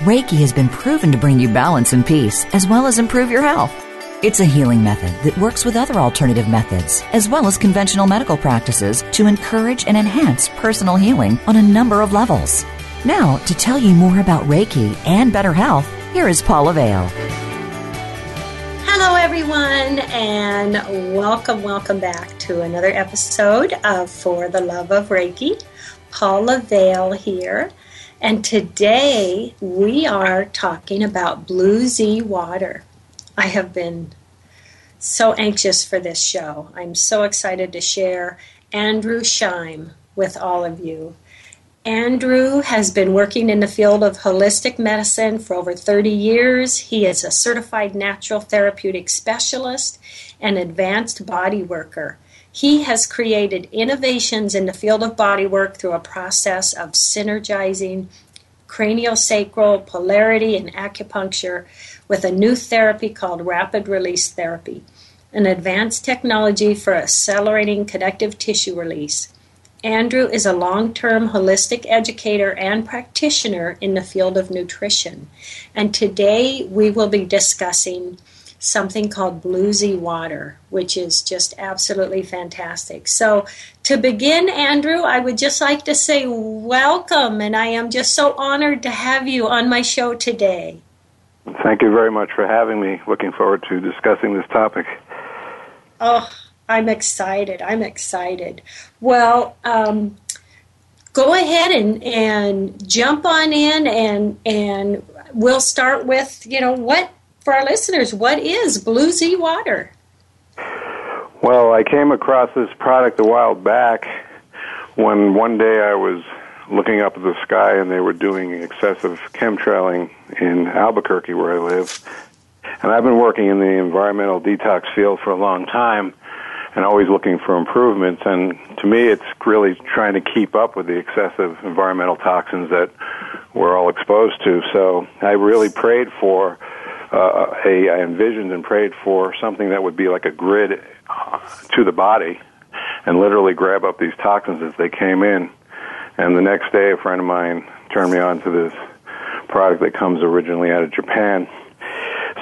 Reiki has been proven to bring you balance and peace, as well as improve your health. It's a healing method that works with other alternative methods, as well as conventional medical practices, to encourage and enhance personal healing on a number of levels. Now, to tell you more about Reiki and better health, here is Paula Vale. Hello, everyone, and welcome, welcome back to another episode of For the Love of Reiki. Paula Vale here. And today we are talking about Blue Z water. I have been so anxious for this show. I'm so excited to share Andrew Scheim with all of you. Andrew has been working in the field of holistic medicine for over 30 years. He is a certified natural therapeutic specialist and advanced body worker. He has created innovations in the field of bodywork through a process of synergizing craniosacral polarity and acupuncture with a new therapy called rapid release therapy, an advanced technology for accelerating connective tissue release. Andrew is a long term holistic educator and practitioner in the field of nutrition. And today we will be discussing something called Blue Z Water, which is just absolutely fantastic. So, to begin, Andrew, I would just like to say welcome, and I am just so honored to have you on my show today. Thank you very much for having me. Looking forward to discussing this topic. Oh, I'm excited. I'm excited. Well, um, go ahead and, and jump on in and and we'll start with you know what for our listeners, what is Blue Z water? Well, I came across this product a while back when one day I was looking up at the sky and they were doing excessive chemtrailing in Albuquerque where I live. And I've been working in the environmental detox field for a long time and always looking for improvements. And to me, it's really trying to keep up with the excessive environmental toxins that we're all exposed to. So I really prayed for uh, a, I envisioned and prayed for something that would be like a grid uh, to the body and literally grab up these toxins as they came in. And the next day, a friend of mine turned me on to this product that comes originally out of Japan.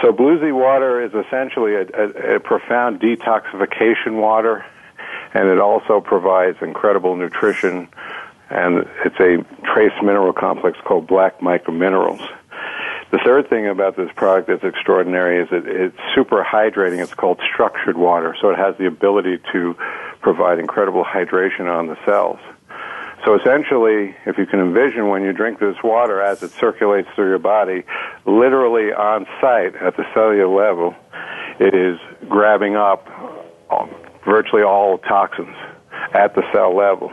So Blue Z water is essentially a, a, a profound detoxification water, and it also provides incredible nutrition, and it's a trace mineral complex called black mica minerals. The third thing about this product that's extraordinary is that it's super hydrating. It's called structured water, so it has the ability to provide incredible hydration on the cells. So essentially, if you can envision when you drink this water as it circulates through your body, literally on site at the cellular level, it is grabbing up virtually all toxins at the cell level.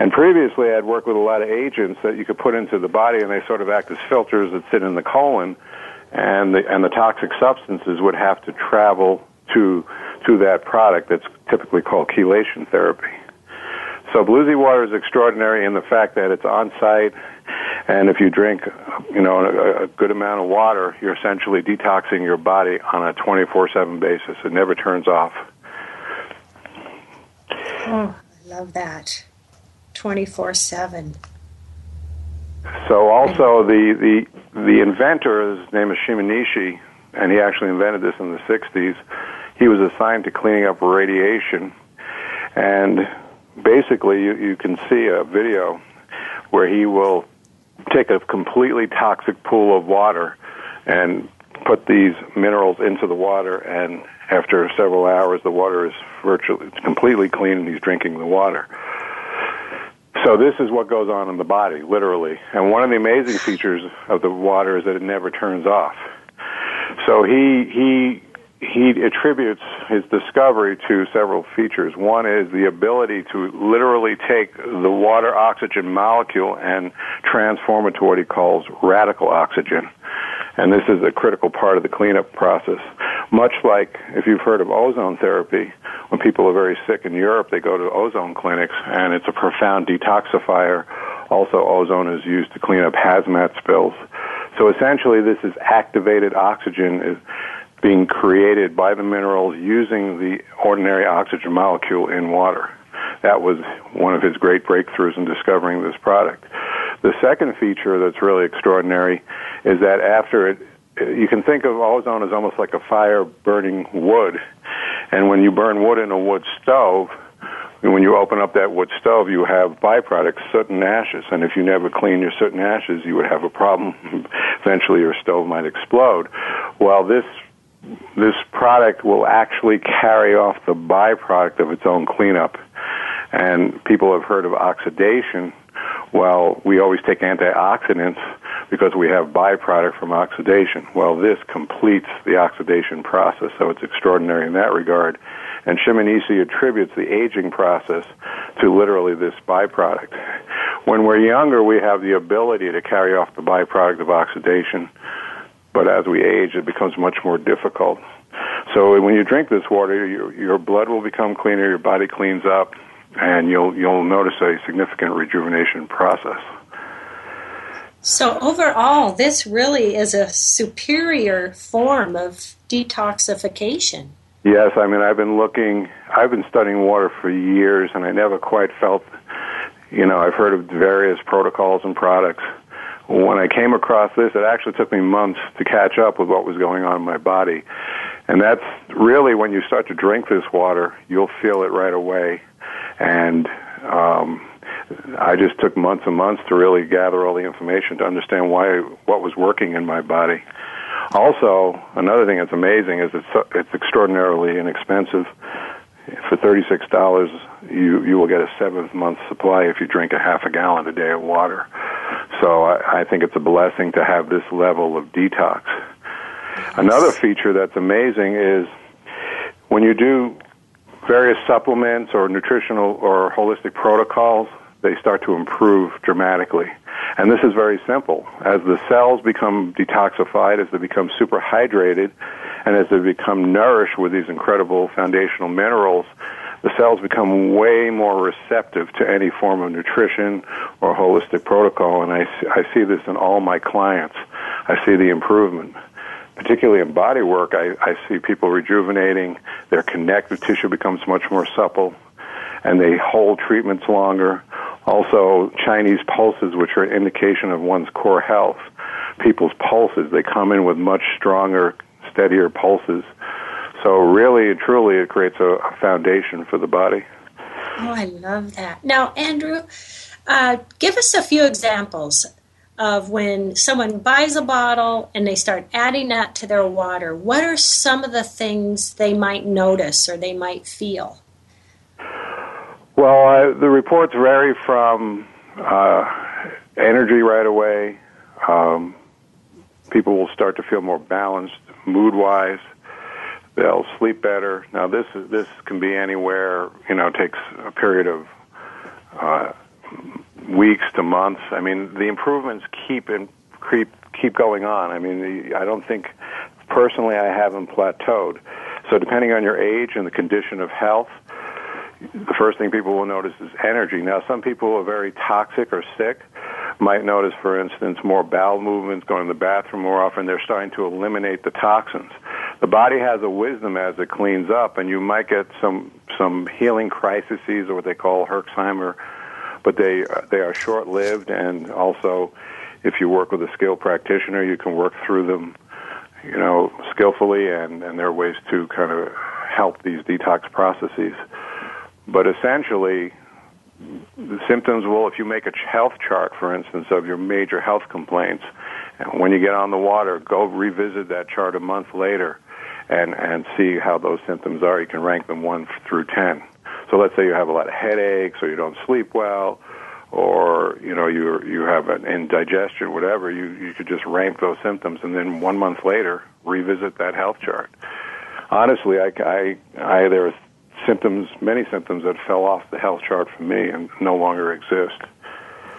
And previously, I'd worked with a lot of agents that you could put into the body, and they sort of act as filters that sit in the colon, and the and the toxic substances would have to travel to to that product that's typically called chelation therapy. So Blue Z water is extraordinary in the fact that it's on site, and if you drink, you know, a, a good amount of water, you're essentially detoxing your body on a 24/7 basis. It never turns off. Oh, I love that. 24 7. So also the, the the inventor, his name is Shimanishi, and he actually invented this in the 60s. He was assigned to cleaning up radiation, and basically you, you can see a video where he will take a completely toxic pool of water and put these minerals into the water and after several hours the water is virtually completely clean and he's drinking the water so this is what goes on in the body, literally. And one of the amazing features of the water is that it never turns off. So he he he attributes his discovery to several features. One is the ability to literally take the water oxygen molecule and transform it to what he calls radical oxygen. And this is a critical part of the cleanup process. Much like if you've heard of ozone therapy, when people are very sick in Europe, they go to ozone clinics and it's a profound detoxifier. Also, ozone is used to clean up hazmat spills. So essentially, this is activated oxygen is being created by the minerals using the ordinary oxygen molecule in water. That was one of his great breakthroughs in discovering this product. The second feature that's really extraordinary is that after it, you can think of ozone as almost like a fire burning wood. And when you burn wood in a wood stove, when you open up that wood stove, you have byproducts, soot and ashes. And if you never clean your soot and ashes, you would have a problem. Eventually, your stove might explode. Well, this this product will actually carry off the byproduct of its own cleanup. And people have heard of oxidation. Well, we always take antioxidants because we have byproduct from oxidation. Well, this completes the oxidation process, so it's extraordinary in that regard. And Shimonishi attributes the aging process to literally this byproduct. When we're younger, we have the ability to carry off the byproduct of oxidation but as we age, it becomes much more difficult. So when you drink this water, your, your blood will become cleaner, your body cleans up, and you'll you'll notice a significant rejuvenation process. So overall, this really is a superior form of detoxification. Yes, I mean I've been looking, I've been studying water for years, and I never quite felt, you know, I've heard of various protocols and products when I came across this, it actually took me months to catch up with what was going on in my body. And that's really when you start to drink this water, you'll feel it right away. And um, I just took months and months to really gather all the information to understand why what was working in my body. Also, another thing that's amazing is it's it's extraordinarily inexpensive. For thirty six dollars, you you will get a seventh month supply if you drink a half a gallon a day of water. So I, I think it's a blessing to have this level of detox. Another feature that's amazing is when you do various supplements or nutritional or holistic protocols, they start to improve dramatically. And this is very simple. As the cells become detoxified, as they become superhydrated, and as they become nourished with these incredible foundational minerals, the cells become way more receptive to any form of nutrition or holistic protocol. And I, I see this in all my clients. I see the improvement. Particularly in body work, I, I see people rejuvenating. Their connective tissue becomes much more supple, and they hold treatments longer. Also, Chinese pulses, which are an indication of one's core health. People's pulses, they come in with much stronger, steadier pulses so really and truly, it creates a, a foundation for the body. Oh, I love that. Now, Andrew, uh, give us a few examples of when someone buys a bottle and they start adding that to their water. What are some of the things they might notice or they might feel? Well, uh, the reports vary from uh, energy right away. Um, people will start to feel more balanced mood wise they'll sleep better. Now this this can be anywhere. You know, takes a period of uh, weeks to months. I mean, the improvements keep and keep keep going on. I mean, I don't think personally I haven't plateaued. So depending on your age and the condition of health, the first thing people will notice is energy. Now, some people who are very toxic or sick might notice, for instance, more bowel movements, going to the bathroom more often. They're starting to eliminate the toxins the body has a wisdom as it cleans up, and you might get some some healing crises or what they call Herxheimer, but they they are short lived, and also if you work with a skilled practitioner, you can work through them, you know, skillfully, and and there are ways to kind of help these detox processes. But essentially, the symptoms will, if you make a health chart, for instance, of your major health complaints, and when you get on the water, go revisit that chart a month later and and see how those symptoms are. You can rank them one through ten. So let's say you have a lot of headaches, or you don't sleep well, or you know you you have an indigestion, whatever. You you could just rank those symptoms, and then one month later revisit that health chart. honestly, I, I, I there are symptoms, many symptoms that fell off the health chart for me and no longer exist.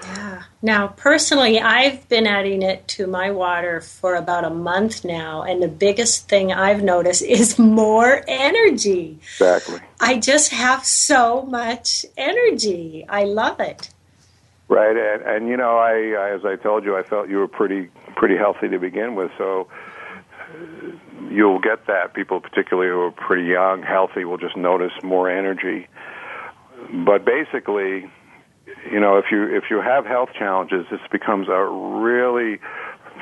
Yeah. Now, personally, I've been adding it to my water for about a month now, and the biggest thing I've noticed is more energy. Exactly. I just have so much energy. I love it. Right, and, and you know, I, I as I told you, I felt you were pretty pretty healthy to begin with, so you'll get that. People, particularly who are pretty young, healthy, will just notice more energy. But basically, you know, if you if you have health challenges, this becomes a really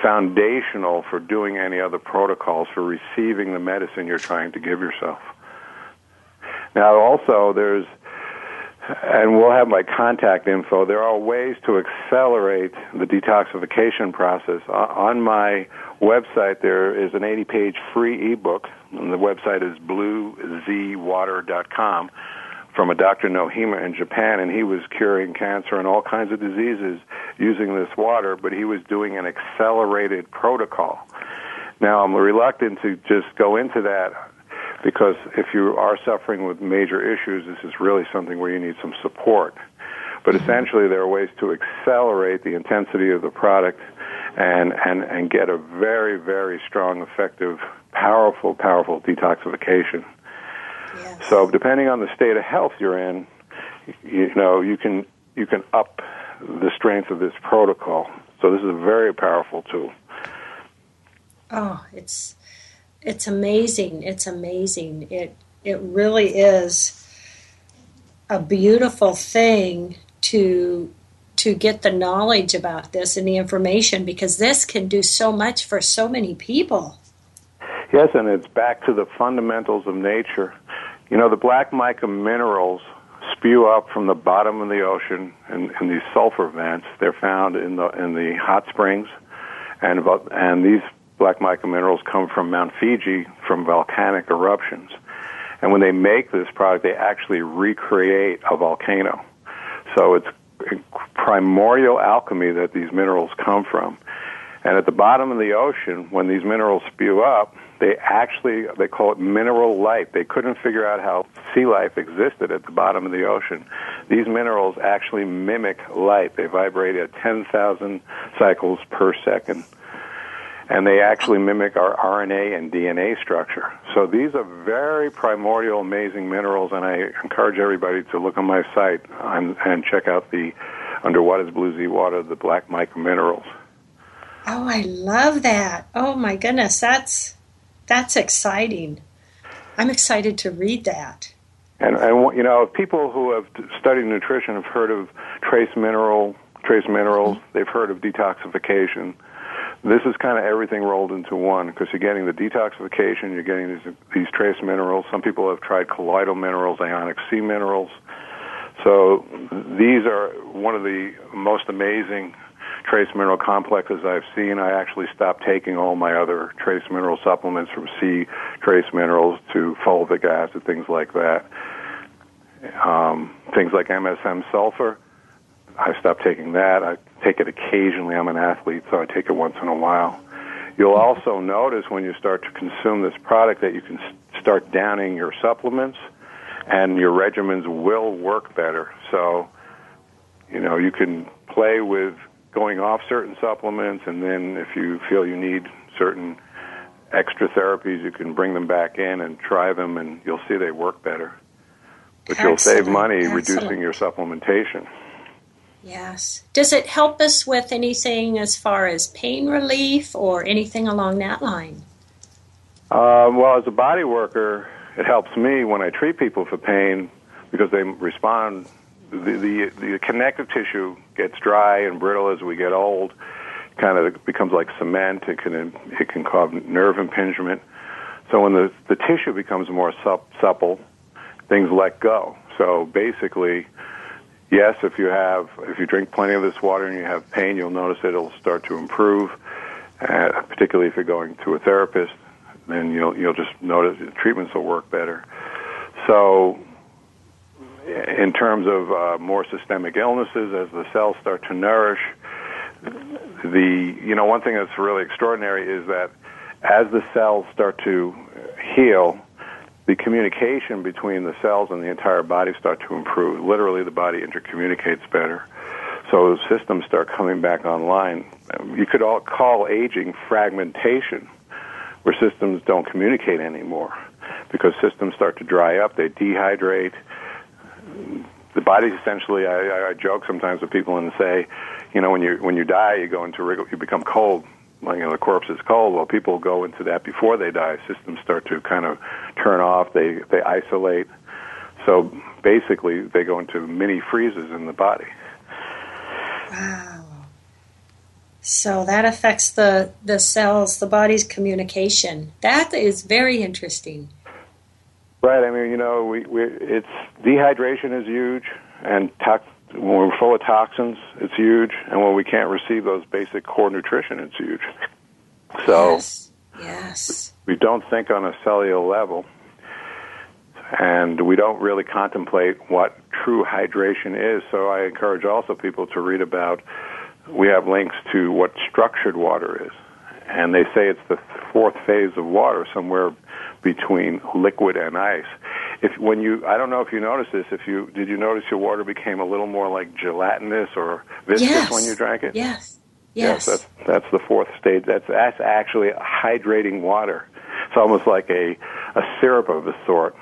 foundational for doing any other protocols for receiving the medicine you're trying to give yourself. Now, also, there's and we'll have my contact info. There are ways to accelerate the detoxification process. On my website, there is an 80 page free ebook, and the website is bluezwater.com from a Dr. Nohima in Japan, and he was curing cancer and all kinds of diseases using this water, but he was doing an accelerated protocol. Now, I'm reluctant to just go into that because if you are suffering with major issues, this is really something where you need some support. But mm-hmm. essentially, there are ways to accelerate the intensity of the product and, and, and get a very, very strong, effective, powerful, powerful detoxification. Yes. So, depending on the state of health you're in, you know, you can you can up the strength of this protocol. So, this is a very powerful tool. Oh, it's it's amazing. It's amazing. It it really is a beautiful thing to to get the knowledge about this and the information because this can do so much for so many people. Yes, and it's back to the fundamentals of nature. You know, the black mica minerals spew up from the bottom of the ocean in, in these sulfur vents. They're found in the in the hot springs, and about and these black mica minerals come from Mount Fuji from volcanic eruptions. And when they make this product, they actually recreate a volcano. So it's primordial alchemy that these minerals come from. And at the bottom of the ocean, when these minerals spew up, they actually they call it mineral light. They couldn't figure out how sea life existed at the bottom of the ocean. These minerals actually mimic light. They vibrate at 10,000 cycles per second and they actually mimic our RNA and DNA structure. So these are very primordial, amazing minerals, and I encourage everybody to look on my site and, and check out the under what is Blue Z Water, the black mica minerals. Oh, I love that! Oh my goodness, that's that's exciting. I'm excited to read that. And, and you know, people who have studied nutrition have heard of trace mineral, trace minerals. Mm-hmm. They've heard of detoxification this is kind of everything rolled into one because you're getting the detoxification, you're getting these, these trace minerals. Some people have tried colloidal minerals, ionic sea minerals. So these are one of the most amazing trace mineral complexes I've seen. I actually stopped taking all my other trace mineral supplements from sea trace minerals to fulvic acid, things like that. Um, things like MSM sulfur. I stopped taking that. I take it occasionally. I'm an athlete, so I take it once in a while. You'll also notice when you start to consume this product that you can start downing your supplements and your regimens will work better. So, you know, you can play with going off certain supplements and then if you feel you need certain extra therapies, you can bring them back in and try them and you'll see they work better. But Excellent. you'll save money Excellent. reducing your supplementation. Yes. Does it help us with anything as far as pain relief or anything along that line? Uh, well, as a body worker, it helps me when I treat people for pain because they respond. The, the, the connective tissue gets dry and brittle as we get old. Kind of becomes like cement. It can it can cause nerve impingement. So when the the tissue becomes more supple, things let go. So basically, yes, if you have if you drink plenty of this water and you have pain, you'll notice it'll start to improve. Uh, particularly if you're going to a therapist, then you'll you'll just notice the treatments will work better. So, in terms of uh, more systemic illnesses, as the cells start to nourish, the you know one thing that's really extraordinary is that as the cells start to heal, the communication between the cells and the entire body start to improve. Literally, the body intercommunicates better. So systems start coming back online. You could all call aging fragmentation, where systems don't communicate anymore because systems start to dry up, they dehydrate. The body essentially, I, I joke sometimes with people and say, you know, when you when you die, you go into you become cold. Well, you know, the corpse is cold. Well, people go into that before they die. Systems start to kind of turn off. They they isolate. So basically, they go into mini freezes in the body. Wow. So that affects the the cells, the body's communication. That is very interesting. Right. I mean, you know, we, we it's dehydration is huge, and tox, when we're full of toxins, it's huge, and when we can't receive those basic core nutrition, it's huge. So, yes, yes. we don't think on a cellular level, and we don't really contemplate what true hydration is. So, I encourage also people to read about. We have links to what structured water is, and they say it's the fourth phase of water, somewhere between liquid and ice. If when you, I don't know if you noticed this. If you did, you notice your water became a little more like gelatinous or viscous yes. when you drank it. Yes. Yes. yes that's that's the fourth stage. That's that's actually hydrating water. It's almost like a a syrup of a sort,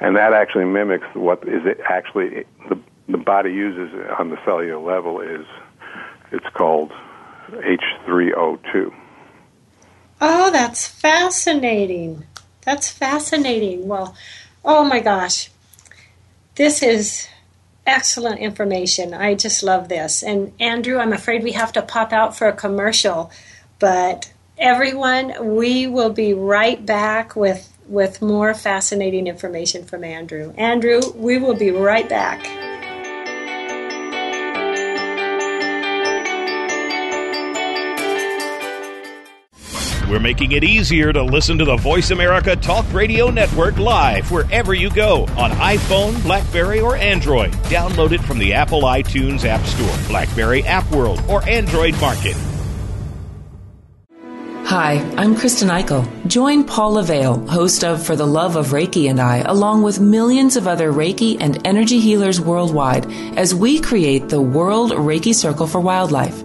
and that actually mimics what is it actually the the body uses on the cellular level is it's called H3O2. Oh, that's fascinating. That's fascinating. Well, oh my gosh. This is excellent information. I just love this. And Andrew, I'm afraid we have to pop out for a commercial, but everyone, we will be right back with with more fascinating information from Andrew. Andrew, we will be right back. We're making it easier to listen to the Voice America Talk Radio Network live wherever you go on iPhone, Blackberry, or Android. Download it from the Apple iTunes App Store, Blackberry App World, or Android Market. Hi, I'm Kristen Eichel. Join Paula Vale, host of For the Love of Reiki and I, along with millions of other Reiki and energy healers worldwide, as we create the World Reiki Circle for Wildlife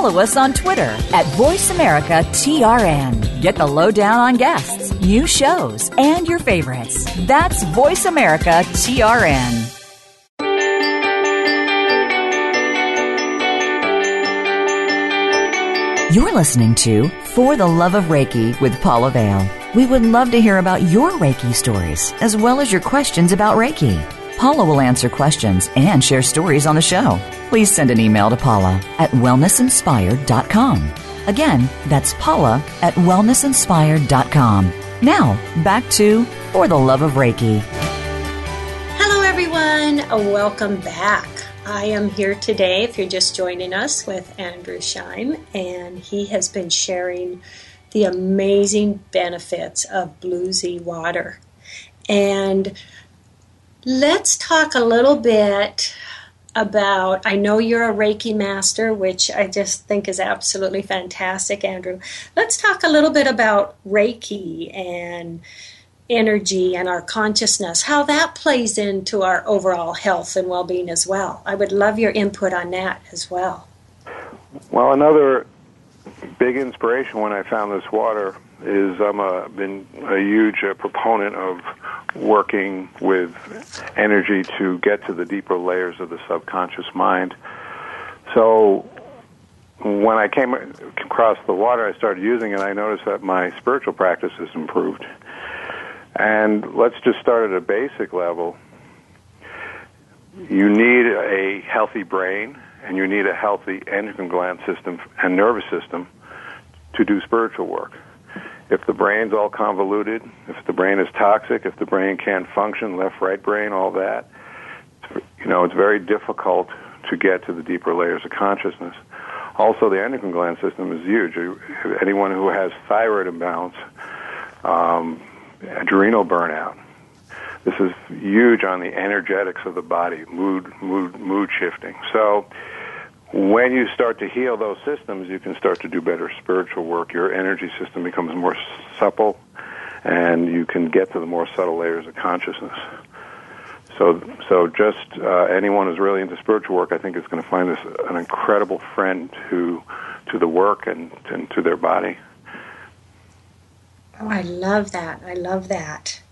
Follow us on Twitter at VoiceAmericaTRN. Get the lowdown on guests, new shows, and your favorites. That's VoiceAmericaTRN. You're listening to For the Love of Reiki with Paula Vale. We would love to hear about your Reiki stories as well as your questions about Reiki. Paula will answer questions and share stories on the show. Please send an email to Paula at wellnessinspired.com. Again, that's Paula at wellnessinspired.com. Now, back to For the Love of Reiki. Hello, everyone. Welcome back. I am here today, if you're just joining us, with Andrew Scheim, and he has been sharing the amazing benefits of Blue Z water. And Let's talk a little bit about. I know you're a Reiki master, which I just think is absolutely fantastic, Andrew. Let's talk a little bit about Reiki and energy and our consciousness, how that plays into our overall health and well being as well. I would love your input on that as well. Well, another big inspiration when I found this water is I'm a been a huge uh, proponent of working with energy to get to the deeper layers of the subconscious mind. So when I came across the water, I started using it. And I noticed that my spiritual practices improved. And let's just start at a basic level. You need a healthy brain, and you need a healthy endocrine gland system and nervous system to do spiritual work. If the brain's all convoluted, if the brain is toxic, if the brain can't function, left, right brain, all that, you know, it's very difficult to get to the deeper layers of consciousness. Also, the endocrine gland system is huge. Anyone who has thyroid imbalance, um, adrenal burnout, this is huge on the energetics of the body, mood, mood, mood shifting. So, when you start to heal those systems, you can start to do better spiritual work. Your energy system becomes more supple, and you can get to the more subtle layers of consciousness. So, so just uh, anyone who's really into spiritual work, I think, is going to find this an incredible friend to to the work and, and to their body. Oh, I love that! I love that.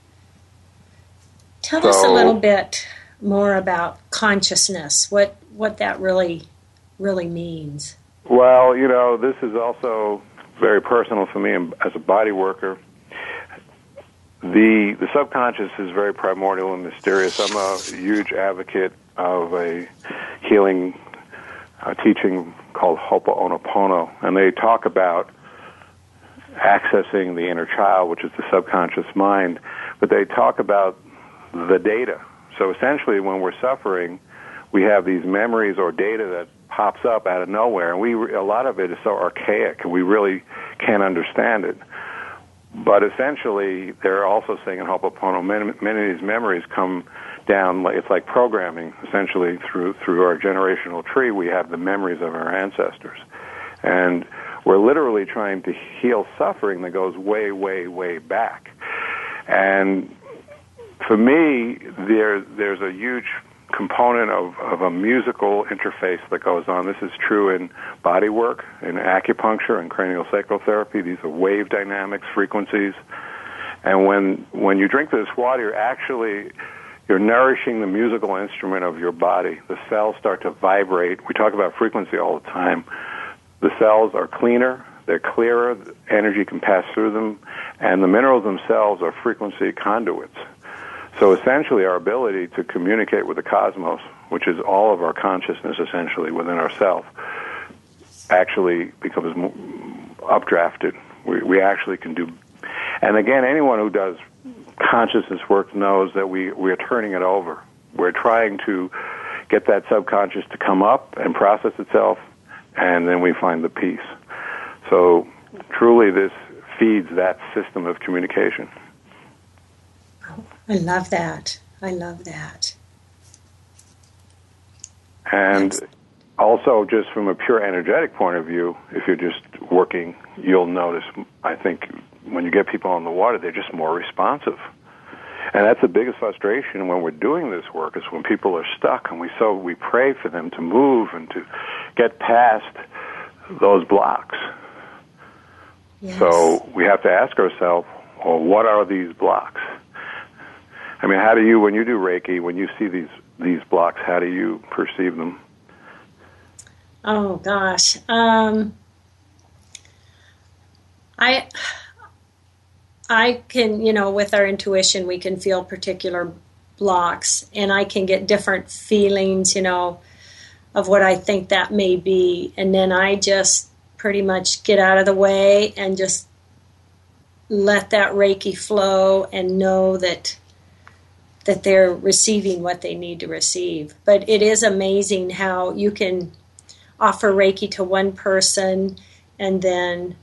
Tell so, us a little bit more about consciousness. What what that really really means. Well, you know, this is also very personal for me as a body worker the the subconscious is very primordial and mysterious. I'm a huge advocate of a healing uh, teaching called Ho'oponopono, and they talk about accessing the inner child, which is the subconscious mind, but they talk about the data. So essentially, when we're suffering, we have these memories or data that pops up out of nowhere, and we a lot of it is so archaic, and we really can't understand it. But essentially, they're also saying in Ho'oponopono, many, many of these memories come down. It's like programming. Essentially, through through our generational tree, we have the memories of our ancestors, and we're literally trying to heal suffering that goes way, way, way back. And for me, there there's a huge component of, of a musical interface that goes on. This is true in body work, in acupuncture, and cranial sacral therapy. These are wave dynamics, frequencies. And when when you drink this water, you're actually you're nourishing the musical instrument of your body. The cells start to vibrate. We talk about frequency all the time. The cells are cleaner, they're clearer, energy can pass through them, and the minerals themselves are frequency conduits. So essentially, our ability to communicate with the cosmos, which is all of our consciousness essentially within ourselves, actually becomes updrafted. We, we actually can do. And again, anyone who does consciousness work knows that we, we're turning it over. We're trying to get that subconscious to come up and process itself, and then we find the peace. So truly, this feeds that system of communication. I love that. I love that. And also, just from a pure energetic point of view, if you're just working, you'll notice, I think, when you get people on the water, they're just more responsive. And that's the biggest frustration when we're doing this work is when people are stuck and we so we pray for them to move and to get past those blocks. Yes. So we have to ask ourselves, well, what are these blocks? I mean, how do you, when you do Reiki, when you see these these blocks, how do you perceive them? Oh gosh, um, I I can, you know, with our intuition, we can feel particular blocks, and I can get different feelings, you know, of what I think that may be, and then I just pretty much get out of the way and just let that Reiki flow and know that that they're receiving what they need to receive. But it is amazing how you can offer Reiki to one person and then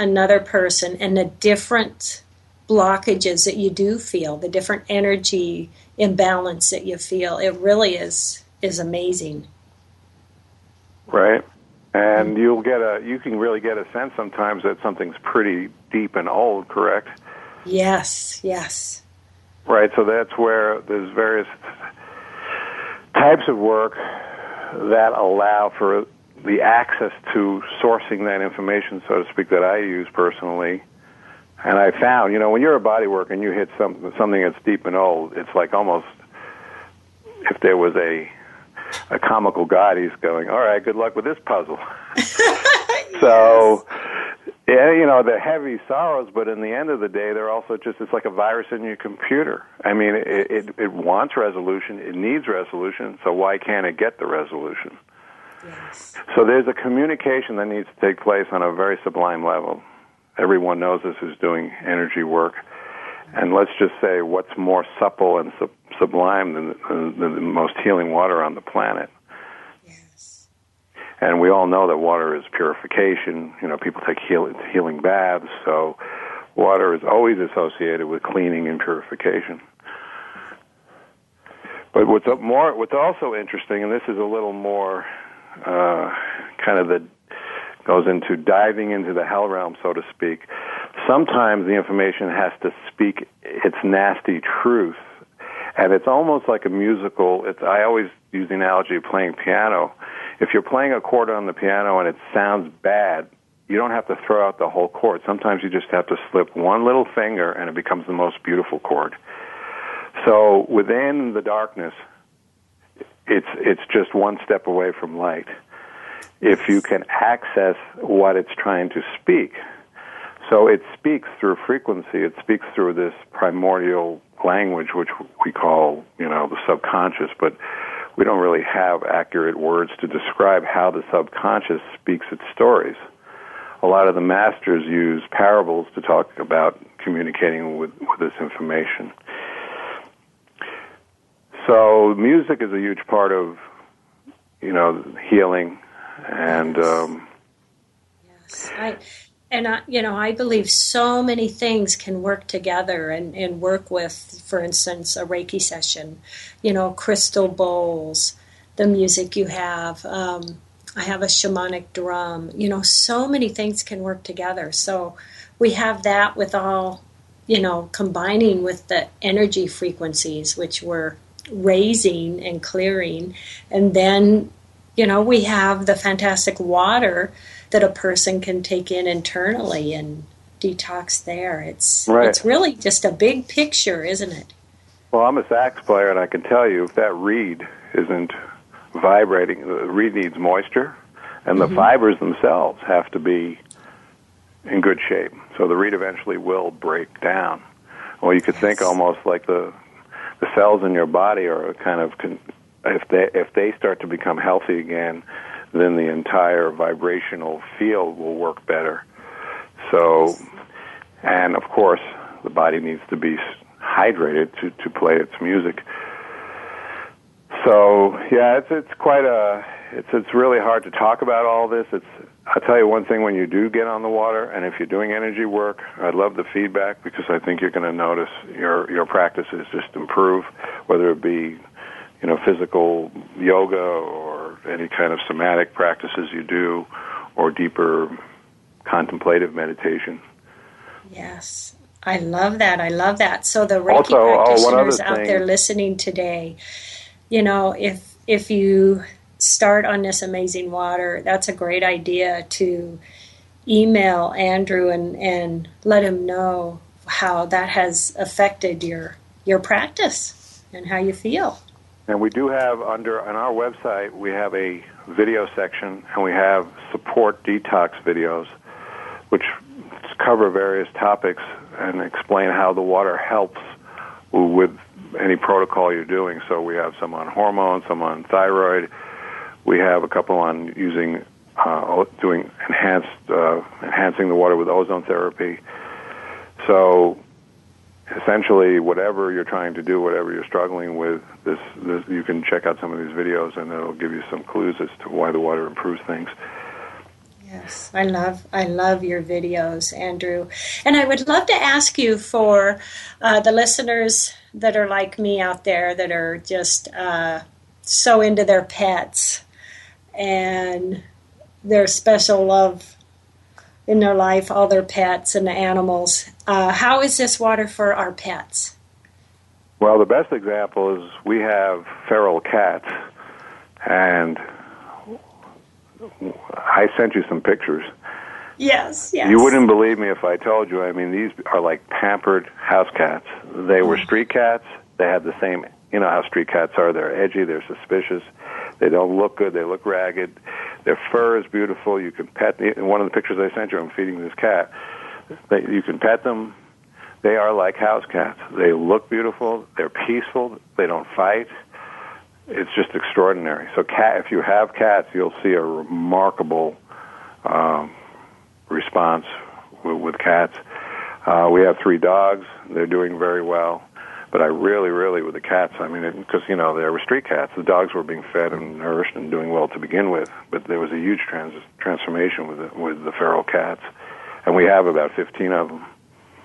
another person and the different blockages that you do feel, the different energy imbalance that you feel. It really is is amazing. Right. And you'll get a you can really get a sense sometimes that something's pretty deep and old, correct? Yes, yes. Right, so that's where there's various types of work that allow for the access to sourcing that information, so to speak, that I use personally. And I found, you know, when you're a body worker and you hit some, something that's deep and old, it's like almost if there was a a comical god. He's going, all right, good luck with this puzzle. so, yeah, you know, they're heavy sorrows, but in the end of the day, they're also just, it's like a virus in your computer. I mean, it, it, it wants resolution, it needs resolution, so why can't it get the resolution? Yes. So there's a communication that needs to take place on a very sublime level. Everyone knows this is doing energy work. And let's just say what's more supple and sub- sublime than, than, than the most healing water on the planet. And we all know that water is purification. You know, people take heal- healing baths, so water is always associated with cleaning and purification. But what's more, what's also interesting, and this is a little more uh, kind of the goes into diving into the hell realm, so to speak. Sometimes the information has to speak its nasty truth, and it's almost like a musical. It's I always use the analogy of playing piano. If you're playing a chord on the piano and it sounds bad, you don't have to throw out the whole chord. Sometimes you just have to slip one little finger and it becomes the most beautiful chord. So within the darkness, it's it's just one step away from light. If you can access what it's trying to speak, so it speaks through frequency. It speaks through this primordial language, which we call you know the subconscious, but we don't really have accurate words to describe how the subconscious speaks its stories. A lot of the masters use parables to talk about communicating with, with this information. So music is a huge part of, you know, healing, and um, yes, I, and I, you know, I believe so many things can work together and and work with, for instance, a Reiki session, you know, crystal bowls, the music you have. Um, I have a shamanic drum. You know, so many things can work together. So we have that with all, you know, combining with the energy frequencies, which we're raising and clearing. And then, you know, we have the fantastic water that a person can take in internally and detox there. It's right. it's really just a big picture, isn't it? Well, I'm a sax player, and I can tell you if that reed isn't vibrating, the reed needs moisture, and the mm-hmm. fibers themselves have to be in good shape. So the reed eventually will break down. Well, you could yes. think almost like the the cells in your body are kind of con- if they if they start to become healthy again, then the entire vibrational field will work better. So, and of course, the body needs to be hydrated to to play its music. So, yeah, it's it's quite a it's it's really hard to talk about all this. It's I'll tell you one thing when you do get on the water, and if you're doing energy work, I'd love the feedback because I think you're going to notice your your practices just improve, whether it be you know physical yoga or any kind of somatic practices you do, or deeper contemplative meditation. Yes, I love that. I love that. So the Reiki also, oh, practitioners oh, out there listening today, you know, if if you start on this amazing water, that's a great idea to email Andrew and, and let him know how that has affected your your practice and how you feel. And we do have under on our website we have a video section and we have support detox videos which cover various topics and explain how the water helps with any protocol you're doing. So we have some on hormones, some on thyroid, we have a couple on using uh, doing enhanced uh, enhancing the water with ozone therapy. So essentially, whatever you're trying to do, whatever you're struggling with, this, this you can check out some of these videos, and it'll give you some clues as to why the water improves things. Yes, I love I love your videos, Andrew, and I would love to ask you for uh, the listeners that are like me out there that are just uh, so into their pets and their special love in their life, all their pets and the animals. Uh, how is this water for our pets? Well, the best example is we have feral cats, and I sent you some pictures. Yes, yes. You wouldn't believe me if I told you. I mean, these are like pampered house cats. They were mm. street cats. They had the same, you know how street cats are. They're edgy. They're suspicious. They don't look good. They look ragged. Their fur is beautiful. You can pet. In one of the pictures I sent you, I'm feeding this cat. They, you can pet them. They are like house cats. They look beautiful. They're peaceful. They don't fight. It's just extraordinary. So, cat. If you have cats, you'll see a remarkable um, response with, with cats. Uh, we have three dogs. They're doing very well. But I really, really, with the cats, I mean, because, you know, they were street cats. The dogs were being fed and nourished and doing well to begin with. But there was a huge trans- transformation with the, with the feral cats. And we have about 15 of them.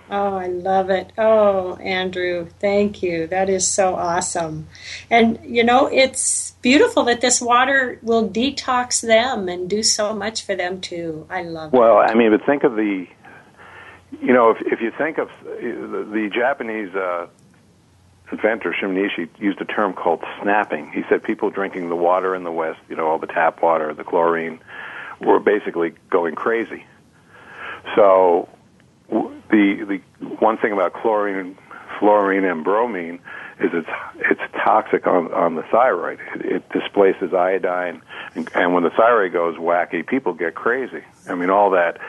Oh, I love it. Oh, Andrew, thank you. That is so awesome. And, you know, it's beautiful that this water will detox them and do so much for them, too. I love well, it. Well, I mean, but think of the, you know, if, if you think of the, the Japanese uh, inventor, Shimonishi, used a term called snapping. He said people drinking the water in the West, you know, all the tap water, the chlorine, were basically going crazy. So the the one thing about chlorine, fluorine, and bromine is it's it's toxic on on the thyroid. It, it displaces iodine, and, and when the thyroid goes wacky, people get crazy. I mean, all that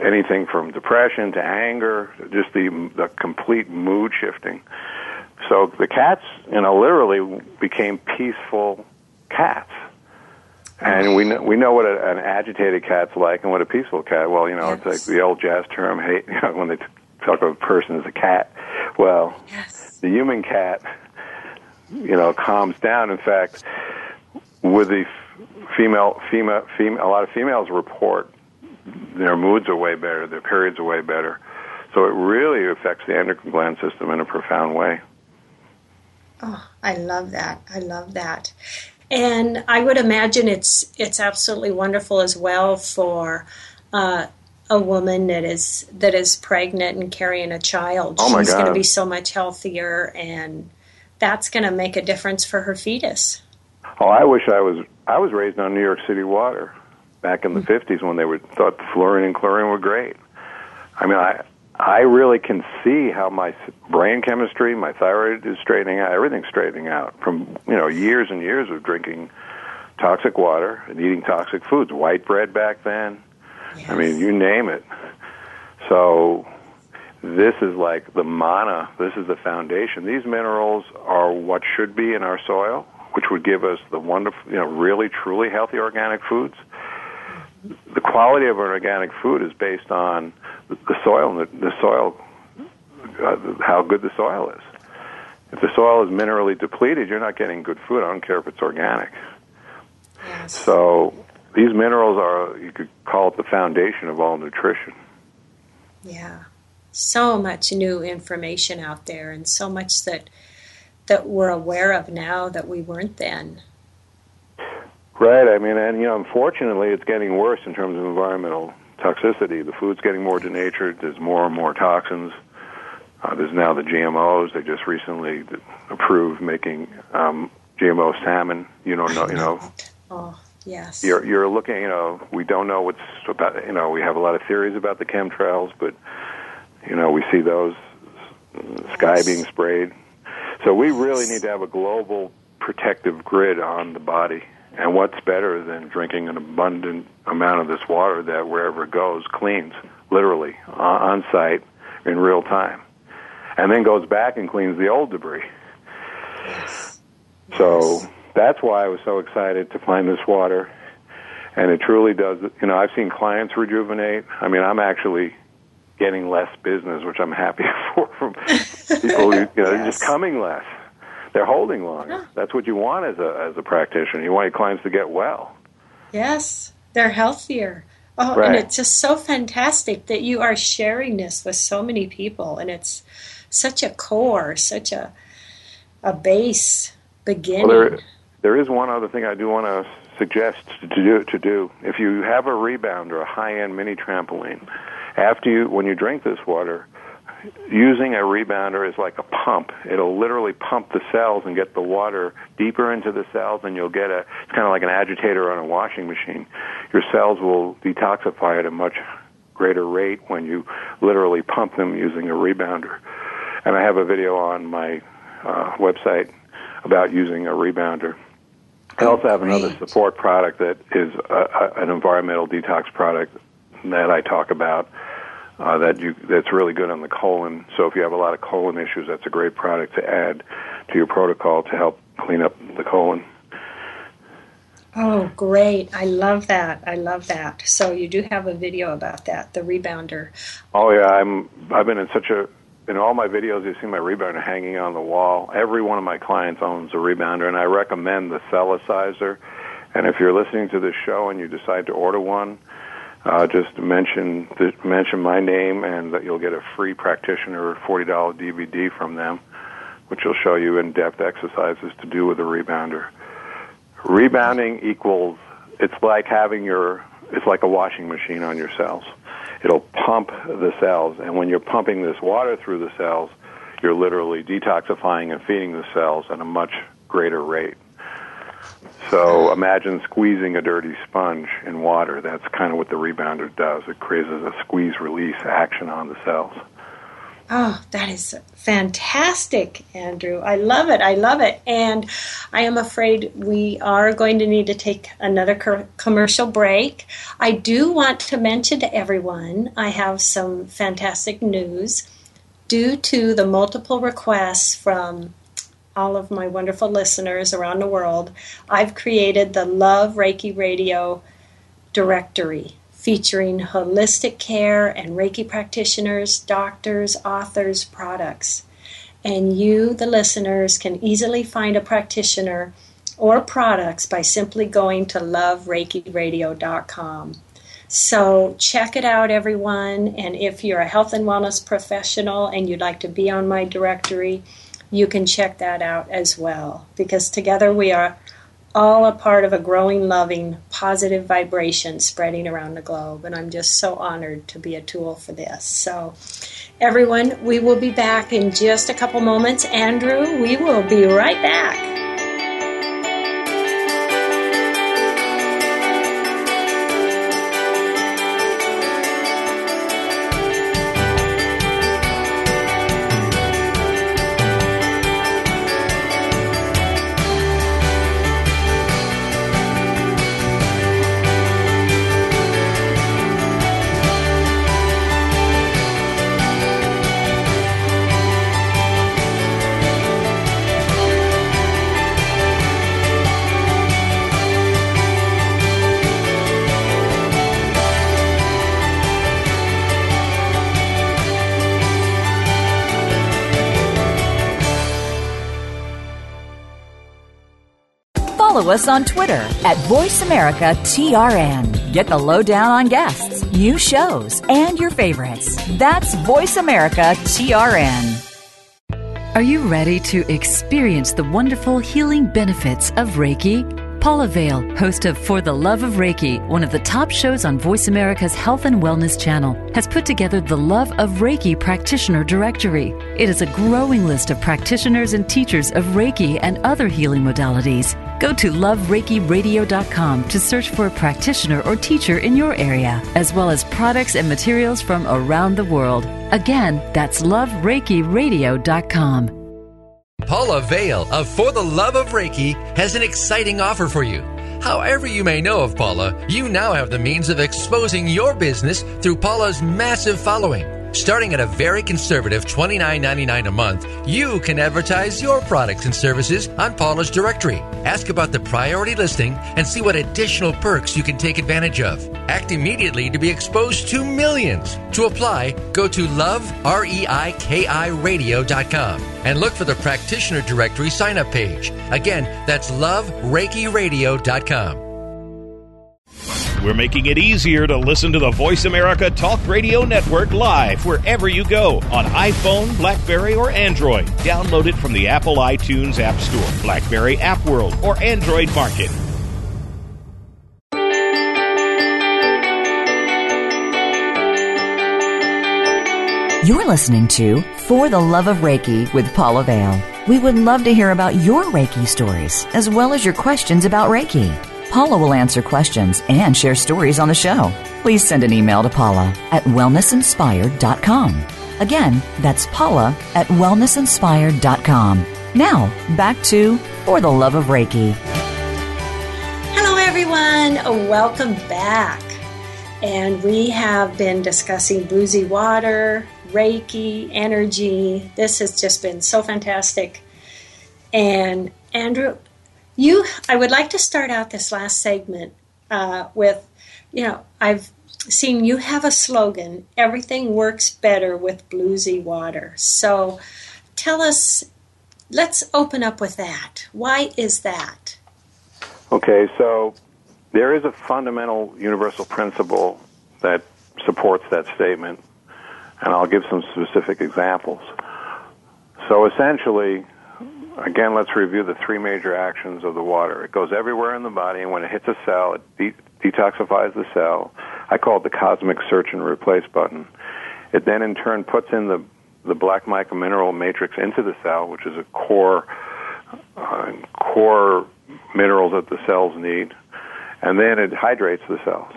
anything from depression to anger, just the the complete mood shifting. So the cats, you know, literally became peaceful cats. And we know, we know what a, an agitated cat's like and what a peaceful cat. Well, you know, yes. it's like the old jazz term, hey, you know, when they talk of a person as a cat. Well, yes. the human cat, you know, calms down. In fact, with the female, female, female, a lot of females report their moods are way better, their periods are way better. So it really affects the endocrine gland system in a profound way. Oh, I love that. I love that. And I would imagine it's it's absolutely wonderful as well for uh, a woman that is that is pregnant and carrying a child. Oh She's going to be so much healthier, and that's going to make a difference for her fetus. Oh, I wish I was I was raised on New York City water back in the mm-hmm. 50s when they were thought fluorine and chlorine were great. I mean, I I really can see how my brain chemistry, my thyroid is straightening out, everything's straightening out from, you know, years and years of drinking toxic water and eating toxic foods, white bread back then. Yes. I mean, you name it. So this is like the mana, this is the foundation. These minerals are what should be in our soil, which would give us the wonderful, you know, really truly healthy organic foods. The quality of an organic food is based on the soil, the, the soil, uh, how good the soil is. If the soil is minerally depleted, you're not getting good food. I don't care if it's organic. Yes. So these minerals are, you could call it the foundation of all nutrition. Yeah. So much new information out there and so much that that we're aware of now that we weren't then. Right. I mean, and you know, unfortunately, it's getting worse in terms of environmental toxicity. The food's getting more denatured. There's more and more toxins. Uh, there's now the GMOs. They just recently approved making um, GMO salmon. You don't know, you know. Oh, yes. You're you're looking. You know, we don't know what's about. You know, we have a lot of theories about the chemtrails, but you know, we see those sky yes. being sprayed. So we really need to have a global protective grid on the body. And what's better than drinking an abundant amount of this water that wherever it goes cleans, literally, on site in real time, and then goes back and cleans the old debris. Yes. So that's why I was so excited to find this water, and it truly does. You know, I've seen clients rejuvenate. I mean, I'm actually getting less business, which I'm happy for from people. Who, you know, yes. just coming less they're holding longer. Yeah. That's what you want as a as a practitioner. You want your clients to get well. Yes, they're healthier. Oh, right. and it's just so fantastic that you are sharing this with so many people, and it's such a core, such a a base beginning. Well, there, there is one other thing I do want to suggest to do. To do, if you have a rebound or a high end mini trampoline, after you when you drink this water, using a rebounder is like a pump. It'll literally pump the cells and get the water deeper into the cells, and you'll get a. It's kind of like an agitator on a washing machine. Your cells will detoxify at a much greater rate when you literally pump them using a rebounder. And I have a video on my uh, website about using a rebounder. I also have another support product that is a, a, an environmental detox product that I talk about. Uh, that you that's really good on the colon. So if you have a lot of colon issues, that's a great product to add to your protocol to help clean up the colon. Oh, great. I love that. I love that. So you do have a video about that, the rebounder. Oh yeah, I'm. I've been in such a. In all my videos, you see my rebounder hanging on the wall. Every one of my clients owns a rebounder, and I recommend the Cellerciser. And if you're listening to this show and you decide to order one, uh, just mention the, mention my name, and that you'll get a free practitioner forty dollar DVD from them, which will show you in depth exercises to do with a rebounder. Rebounding equals it's like having your it's like a washing machine on your cells. It'll pump the cells, and when you're pumping this water through the cells, you're literally detoxifying and feeding the cells at a much greater rate. So imagine squeezing a dirty sponge in water. That's kind of what the rebounder does. It creates a squeeze release action on the cells. Oh, that is fantastic, Andrew. I love it. I love it. And I am afraid we are going to need to take another co- commercial break. I do want to mention to everyone I have some fantastic news. Due to the multiple requests from all of my wonderful listeners around the world, I've created the Love Reiki Radio directory featuring holistic care and Reiki practitioners, doctors, authors, products. And you, the listeners, can easily find a practitioner or products by simply going to lovereikiradio.com. So check it out, everyone. And if you're a health and wellness professional and you'd like to be on my directory, you can check that out as well. Because together we are all a part of a growing, loving, positive vibration spreading around the globe. And I'm just so honored to be a tool for this. So, everyone, we will be back in just a couple moments. Andrew, we will be right back. Follow us on Twitter at VoiceAmericaTRN. Get the lowdown on guests, new shows, and your favorites. That's VoiceAmericaTRN. Are you ready to experience the wonderful healing benefits of Reiki? Paula Vale, host of For the Love of Reiki, one of the top shows on Voice America's Health and Wellness channel, has put together the Love of Reiki Practitioner Directory. It is a growing list of practitioners and teachers of Reiki and other healing modalities. Go to lovereikiradio.com to search for a practitioner or teacher in your area, as well as products and materials from around the world. Again, that's lovereikiradio.com. Paula Vale of For the Love of Reiki has an exciting offer for you. However, you may know of Paula, you now have the means of exposing your business through Paula's massive following. Starting at a very conservative $29.99 a month, you can advertise your products and services on Paula's directory. Ask about the priority listing and see what additional perks you can take advantage of. Act immediately to be exposed to millions. To apply, go to lovereikiradio.com and look for the practitioner directory sign up page. Again, that's lovereikiradio.com. We're making it easier to listen to the Voice America Talk Radio Network live wherever you go on iPhone, Blackberry, or Android. Download it from the Apple iTunes App Store, Blackberry App World, or Android Market. You're listening to For the Love of Reiki with Paula Vale. We would love to hear about your Reiki stories as well as your questions about Reiki. Paula will answer questions and share stories on the show. Please send an email to Paula at wellnessinspired.com. Again, that's Paula at wellnessinspired.com. Now, back to For the Love of Reiki. Hello, everyone. Welcome back. And we have been discussing Blue Z Water, Reiki, energy. This has just been so fantastic. And Andrew, you, I would like to start out this last segment uh, with, you know, I've seen you have a slogan everything works better with Blue Z Water. So tell us, let's open up with that. Why is that? Okay, so there is a fundamental universal principle that supports that statement, and I'll give some specific examples. So essentially, again, let's review the three major actions of the water. It goes everywhere in the body, and when it hits a cell, it de- detoxifies the cell. I call it the cosmic search and replace button. It then, in turn, puts in the the black mica mineral matrix into the cell, which is a core uh, core minerals that the cells need, and then it hydrates the cells.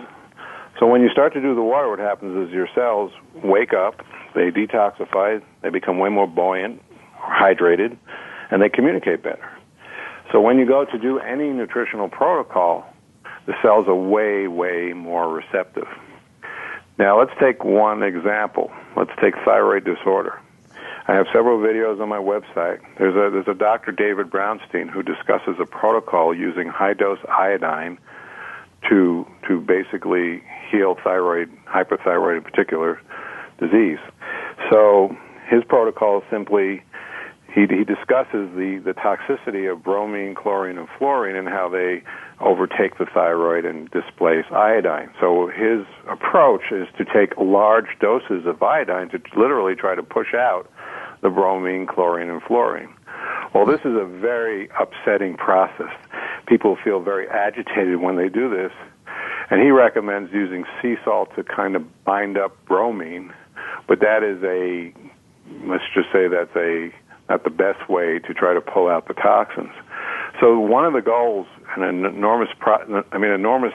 So when you start to do the water, what happens is your cells wake up, they detoxify, they become way more buoyant, hydrated, and they communicate better. So when you go to do any nutritional protocol, the cells are way, way more receptive. Now let's take one example. Let's take thyroid disorder. I have several videos on my website. There's a there's a Dr. David Brownstein who discusses a protocol using high dose iodine to to basically heal thyroid hyperthyroid in particular disease. So his protocol is simply he, he discusses the, the toxicity of bromine, chlorine, and fluorine and how they overtake the thyroid and displace iodine. So his approach is to take large doses of iodine to literally try to push out the bromine, chlorine, and fluorine. Well, this is a very upsetting process. People feel very agitated when they do this, and he recommends using sea salt to kind of bind up bromine, but that is a, let's just say that's a not the best way to try to pull out the toxins. So one of the goals, and an enormous, pro- I mean, enormous.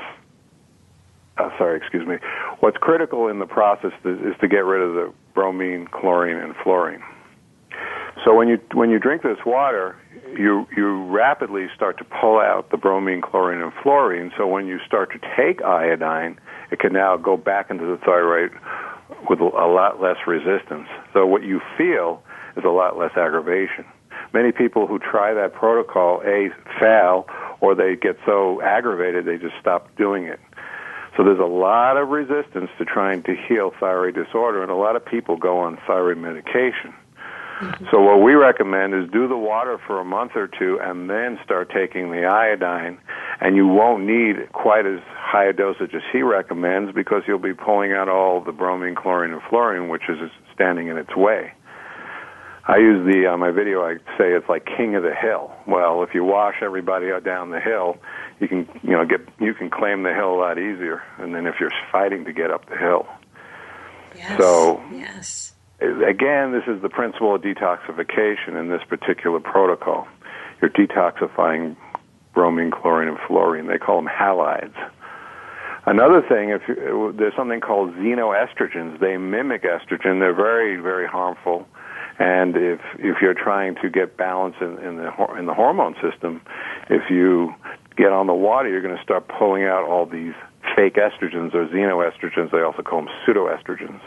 Uh, sorry, excuse me. What's critical in the process is, is to get rid of the bromine, chlorine, and fluorine. So when you when you drink this water, you you rapidly start to pull out the bromine, chlorine, and fluorine. So when you start to take iodine, it can now go back into the thyroid with a lot less resistance. So what you feel is a lot less aggravation. Many people who try that protocol, A, fail, or they get so aggravated they just stop doing it. So there's a lot of resistance to trying to heal thyroid disorder, and a lot of people go on thyroid medication. Mm-hmm. So what we recommend is do the water for a month or two and then start taking the iodine and you won't need quite as high a dosage as he recommends because you'll be pulling out all the bromine, chlorine, and fluorine which is standing in its way. I use the on uh, my video. I say it's like king of the hill. Well, if you wash everybody down the hill, you can you know get you can claim the hill a lot easier. And then if you're fighting to get up the hill, yes, so yes. Again, this is the principle of detoxification in this particular protocol. You're detoxifying bromine, chlorine, and fluorine. They call them halides. Another thing, if you, there's something called xenoestrogens, they mimic estrogen. They're very, very harmful and if if you're trying to get balance in, in the in the hormone system, if you get on the water, you're going to start pulling out all these fake estrogens or xenoestrogens. They also call them pseudoestrogens.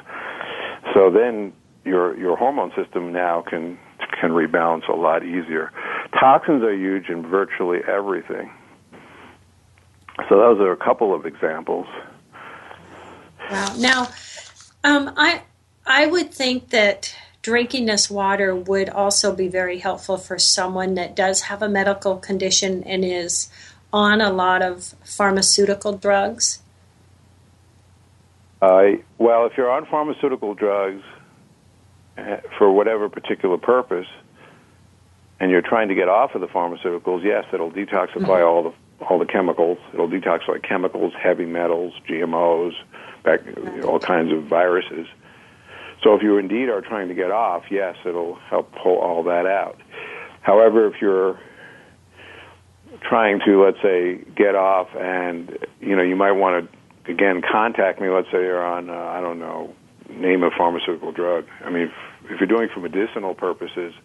So then your your hormone system now can can rebalance a lot easier. Toxins are huge in virtually everything. So those are a couple of examples. Wow. Now, um, I I would think that drinking this water would also be very helpful for someone that does have a medical condition and is on a lot of pharmaceutical drugs? Uh, well, if you're on pharmaceutical drugs uh, for whatever particular purpose, and you're trying to get off of the pharmaceuticals, yes, it'll detoxify mm-hmm. all the all the chemicals. It'll detoxify chemicals, heavy metals, GMOs, back, all kinds of viruses. So if you indeed are trying to get off, yes, it'll help pull all that out. However, if you're trying to, let's say, get off and, you know, you might want to, again, contact me, let's say you're on, uh, I don't know, name a pharmaceutical drug. I mean, if, if you're doing it for medicinal purposes,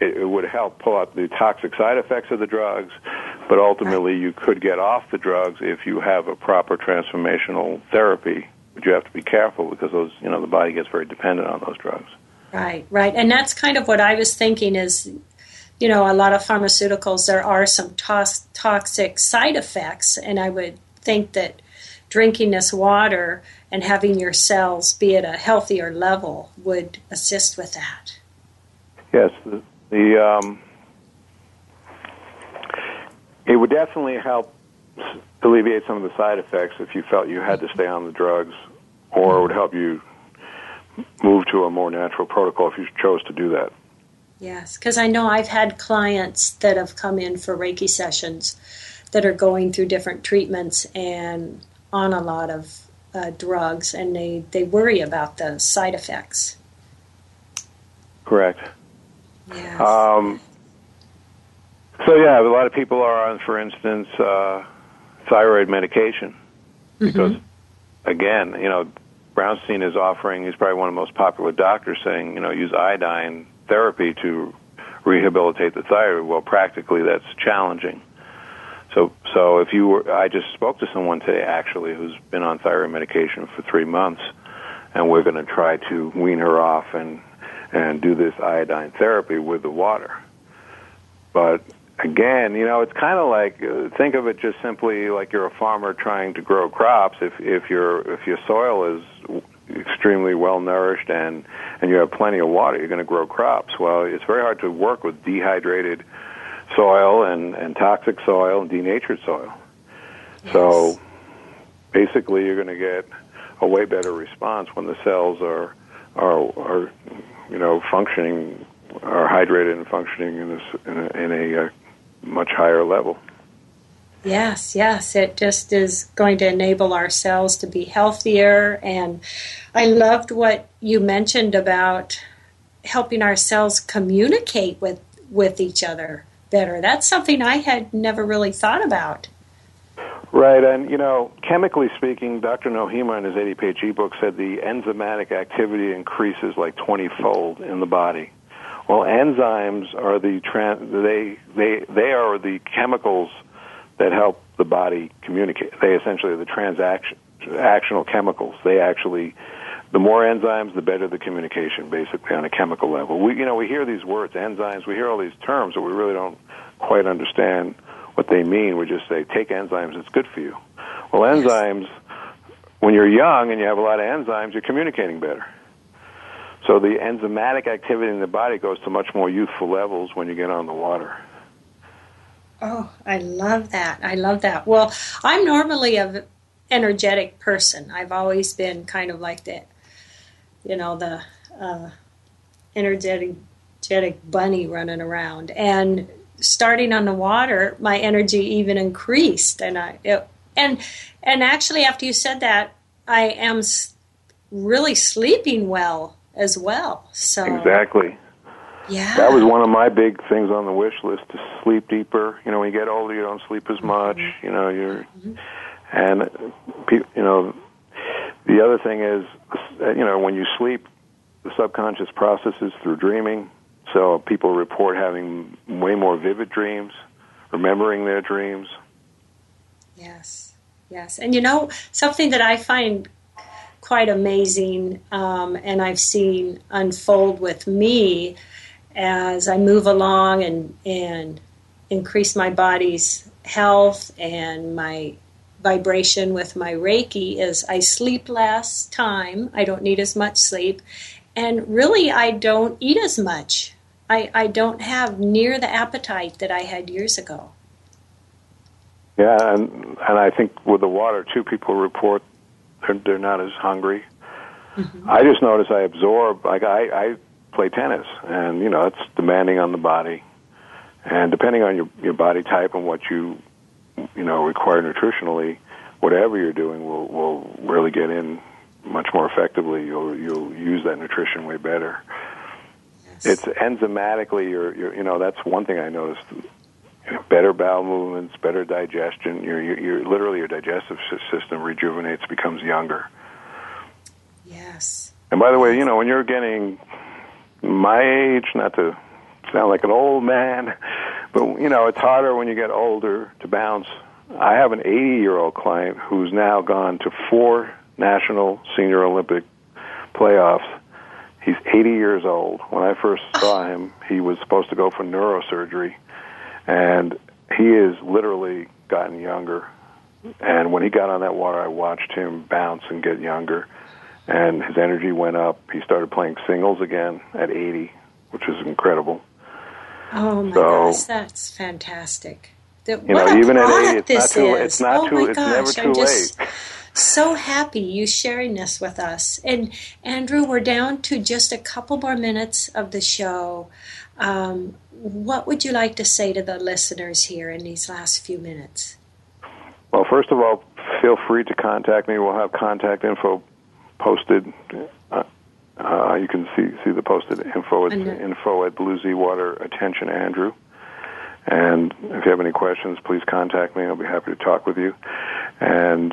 it, it would help pull out the toxic side effects of the drugs, But ultimately, you could get off the drugs if you have a proper transformational therapy. But you have to be careful because those, you know, the body gets very dependent on those drugs. Right, right. And that's kind of what I was thinking is, you know, a lot of pharmaceuticals, there are some tos- toxic side effects. And I would think that drinking this water and having your cells be at a healthier level would assist with that. Yes, the, the um, it would definitely help alleviate some of the side effects if you felt you had to stay on the drugs, or it would help you move to a more natural protocol if you chose to do that. Yes, because I know I've had clients that have come in for Reiki sessions that are going through different treatments and on a lot of uh, drugs, and they, they worry about the side effects. Correct. Yes. Um, so yeah, a lot of people are on, for instance, uh, thyroid medication mm-hmm. because, again, you know, Brownstein is offering. He's probably one of the most popular doctors saying, you know, use iodine therapy to rehabilitate the thyroid. Well, practically, that's challenging. So, so if you were, I just spoke to someone today actually who's been on thyroid medication for three months, and we're going to try to wean her off and and do this iodine therapy with the water. But again, you know, it's kind of like uh, think of it just simply like you're a farmer trying to grow crops. If if your if your soil is extremely well nourished and and you have plenty of water, you're going to grow crops. Well, it's very hard to work with dehydrated soil and and toxic soil and denatured soil. So basically, you're going to get a way better response when the cells are are are you know functioning are hydrated and functioning in this in a, in a uh, much higher level. Yes, yes. It just is going to enable our cells to be healthier. And I loved what you mentioned about helping our cells communicate with, with each other better. That's something I had never really thought about. Right, and you know, chemically speaking, Dr. Nohima in his 80-page ebook said the enzymatic activity increases like 20-fold in the body. Well, enzymes are the they they they are the chemicals that help the body communicate. They essentially are the transaction actional chemicals. They actually the more enzymes, the better the communication, basically on a chemical level. We you know we hear these words enzymes, we hear all these terms, but we really don't quite understand what they mean. We just say take enzymes; it's good for you. Well, enzymes. When you're young and you have a lot of enzymes, you're communicating better. So the enzymatic activity in the body goes to much more youthful levels when you get on the water. Oh, I love that. I love that. Well, I'm normally a energetic person. I've always been kind of like that, you know, the uh, energetic, energetic bunny running around. And starting on the water, my energy even increased. And I it, and and actually, after you said that, I am really sleeping well as well. So Exactly. yeah, That was one of my big things on the wish list to sleep deeper. You know, when you get older, you don't sleep as much. You know, you're, and you know, the other thing is, uh, you know, when you sleep, the subconscious processes through dreaming. So people report having way more vivid dreams, remembering their dreams. Yes, yes. And you know, something that I find quite amazing um, and I've seen unfold with me as I move along and, and increase my body's health and my vibration with my Reiki is I sleep less time. I don't need as much sleep. And really, I don't eat as much. I, I don't have near the appetite that I had years ago. Yeah, and and I think with the water too, people report they're, they're not as hungry. Mm-hmm. I just notice I absorb. Like I, I play tennis, and you know it's demanding on the body, and depending on your your body type and what you you know require nutritionally, whatever you're doing will will really get in much more effectively. You'll you'll use that nutrition way better. It's enzymatically, you're, you're you know that's one thing I noticed. Better bowel movements, better digestion. Your, your, your literally your digestive sy- system rejuvenates, becomes younger. Yes. And by the way, you know when you're getting my age, not to sound like an old man, But you know, it's harder when you get older to bounce. I have an 80 year old client who's now gone to four national senior Olympic playoffs. He's 80 years old. When I first saw him, he was supposed to go for neurosurgery, and he has literally gotten younger. And when he got on that water, I watched him bounce and get younger, and his energy went up. He started playing singles again at 80, which is incredible. Oh my So- gosh, that's fantastic. That, You what know, even at 80, it's not this too- is. it's not oh too- it's gosh, never I'm just late. so happy you sharing this with us. And Andrew, we're down to just a couple more minutes of the show. Um, what would you like to say to the listeners here in these last few minutes? Well, first of all, feel free to contact me. We'll have contact info posted. Uh, uh, you can see see the posted info. The- info at Blue Z Water. Attention, Andrew. And if you have any questions, please contact me. I'll be happy to talk with you. And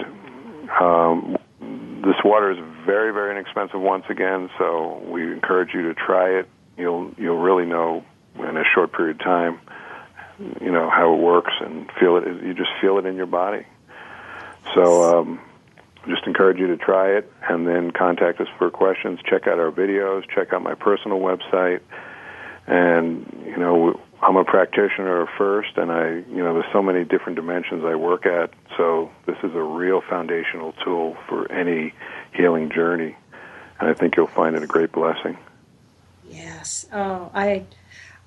um, this water is very, very inexpensive once again, so we encourage you to try it. You'll you'll really know in a short period of time, you know how it works and feel it. You just feel it in your body. So um, just encourage you to try it, and then contact us for questions. Check out our videos. Check out my personal website. And you know, I'm a practitioner first, and I, you know, there's so many different dimensions I work at. So this is a real foundational tool for any healing journey, and I think you'll find it a great blessing. Yes. Oh, I,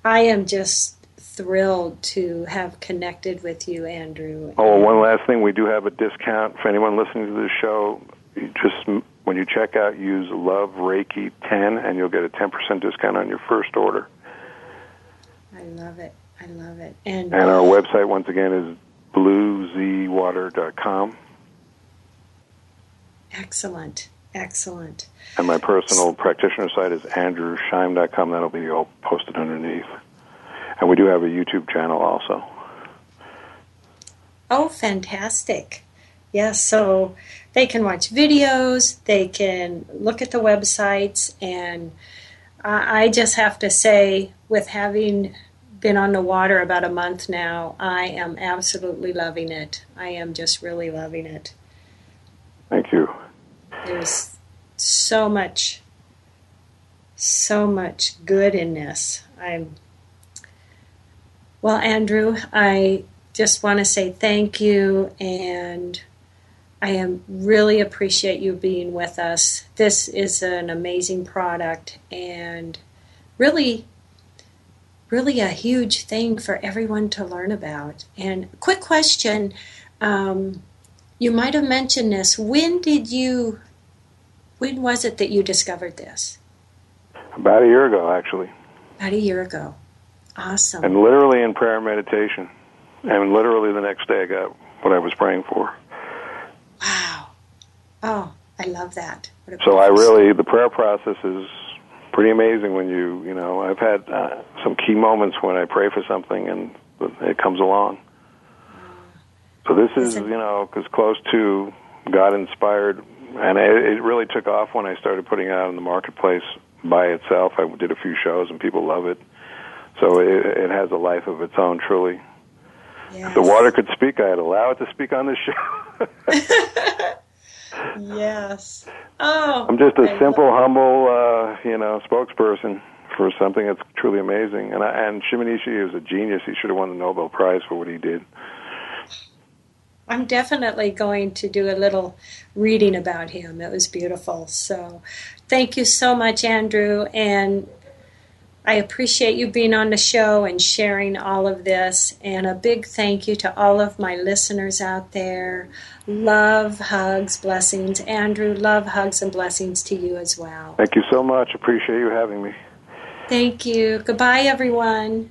I am just thrilled to have connected with you, Andrew. Oh, well, one last thing, we do have a discount for anyone listening to this show. You just when you check out, use Love Reiki 10, and you'll get a 10% discount on your first order. I love it. I love it. And, And our uh, website, once again, is bluezwater.com. excellent. Excellent. And my personal practitioner site is andrewscheim.com. That'll be all posted underneath. And we do have a YouTube channel also. Oh, fantastic. Yes, so they can watch videos, they can look at the websites, and I just have to say, with having been on the water about a month now, I am absolutely loving it. I am just really loving it. There's so much, so much good in this. I'm well, Andrew. I just want to say thank you, and I am really appreciate you being with us. This is an amazing product, and really, really a huge thing for everyone to learn about. And quick question. Um, you might have mentioned this. When did you? When was it that you discovered this? About a year ago, actually. About a year ago. Awesome. And literally in prayer and meditation. And literally the next day, I got what I was praying for. wow. Oh, I love that. So I really, the prayer process is pretty amazing when you, you know, I've had uh, some key moments when I pray for something and it comes along. So this is, you know, as close to God inspired, and it, it really took off when I started putting it out in the marketplace by itself. I did a few shows and people love it. So it, it has a life of its own, truly. Yes. If the water could speak, I'd allow it to speak on this show. Yes. Oh. I'm just a I simple, humble, uh, you know, spokesperson for something that's truly amazing. And I, and Shimonishi is a genius. He should have won the Nobel Prize for what he did. I'm definitely going to do a little reading about him. It was beautiful. So, thank you so much, Andrew, and I appreciate you being on the show and sharing all of this. And a big thank you to all of my listeners out there. Love, hugs, blessings. Andrew, love, hugs, and blessings to you as well. Thank you so much. Appreciate you having me. Thank you. Goodbye, everyone.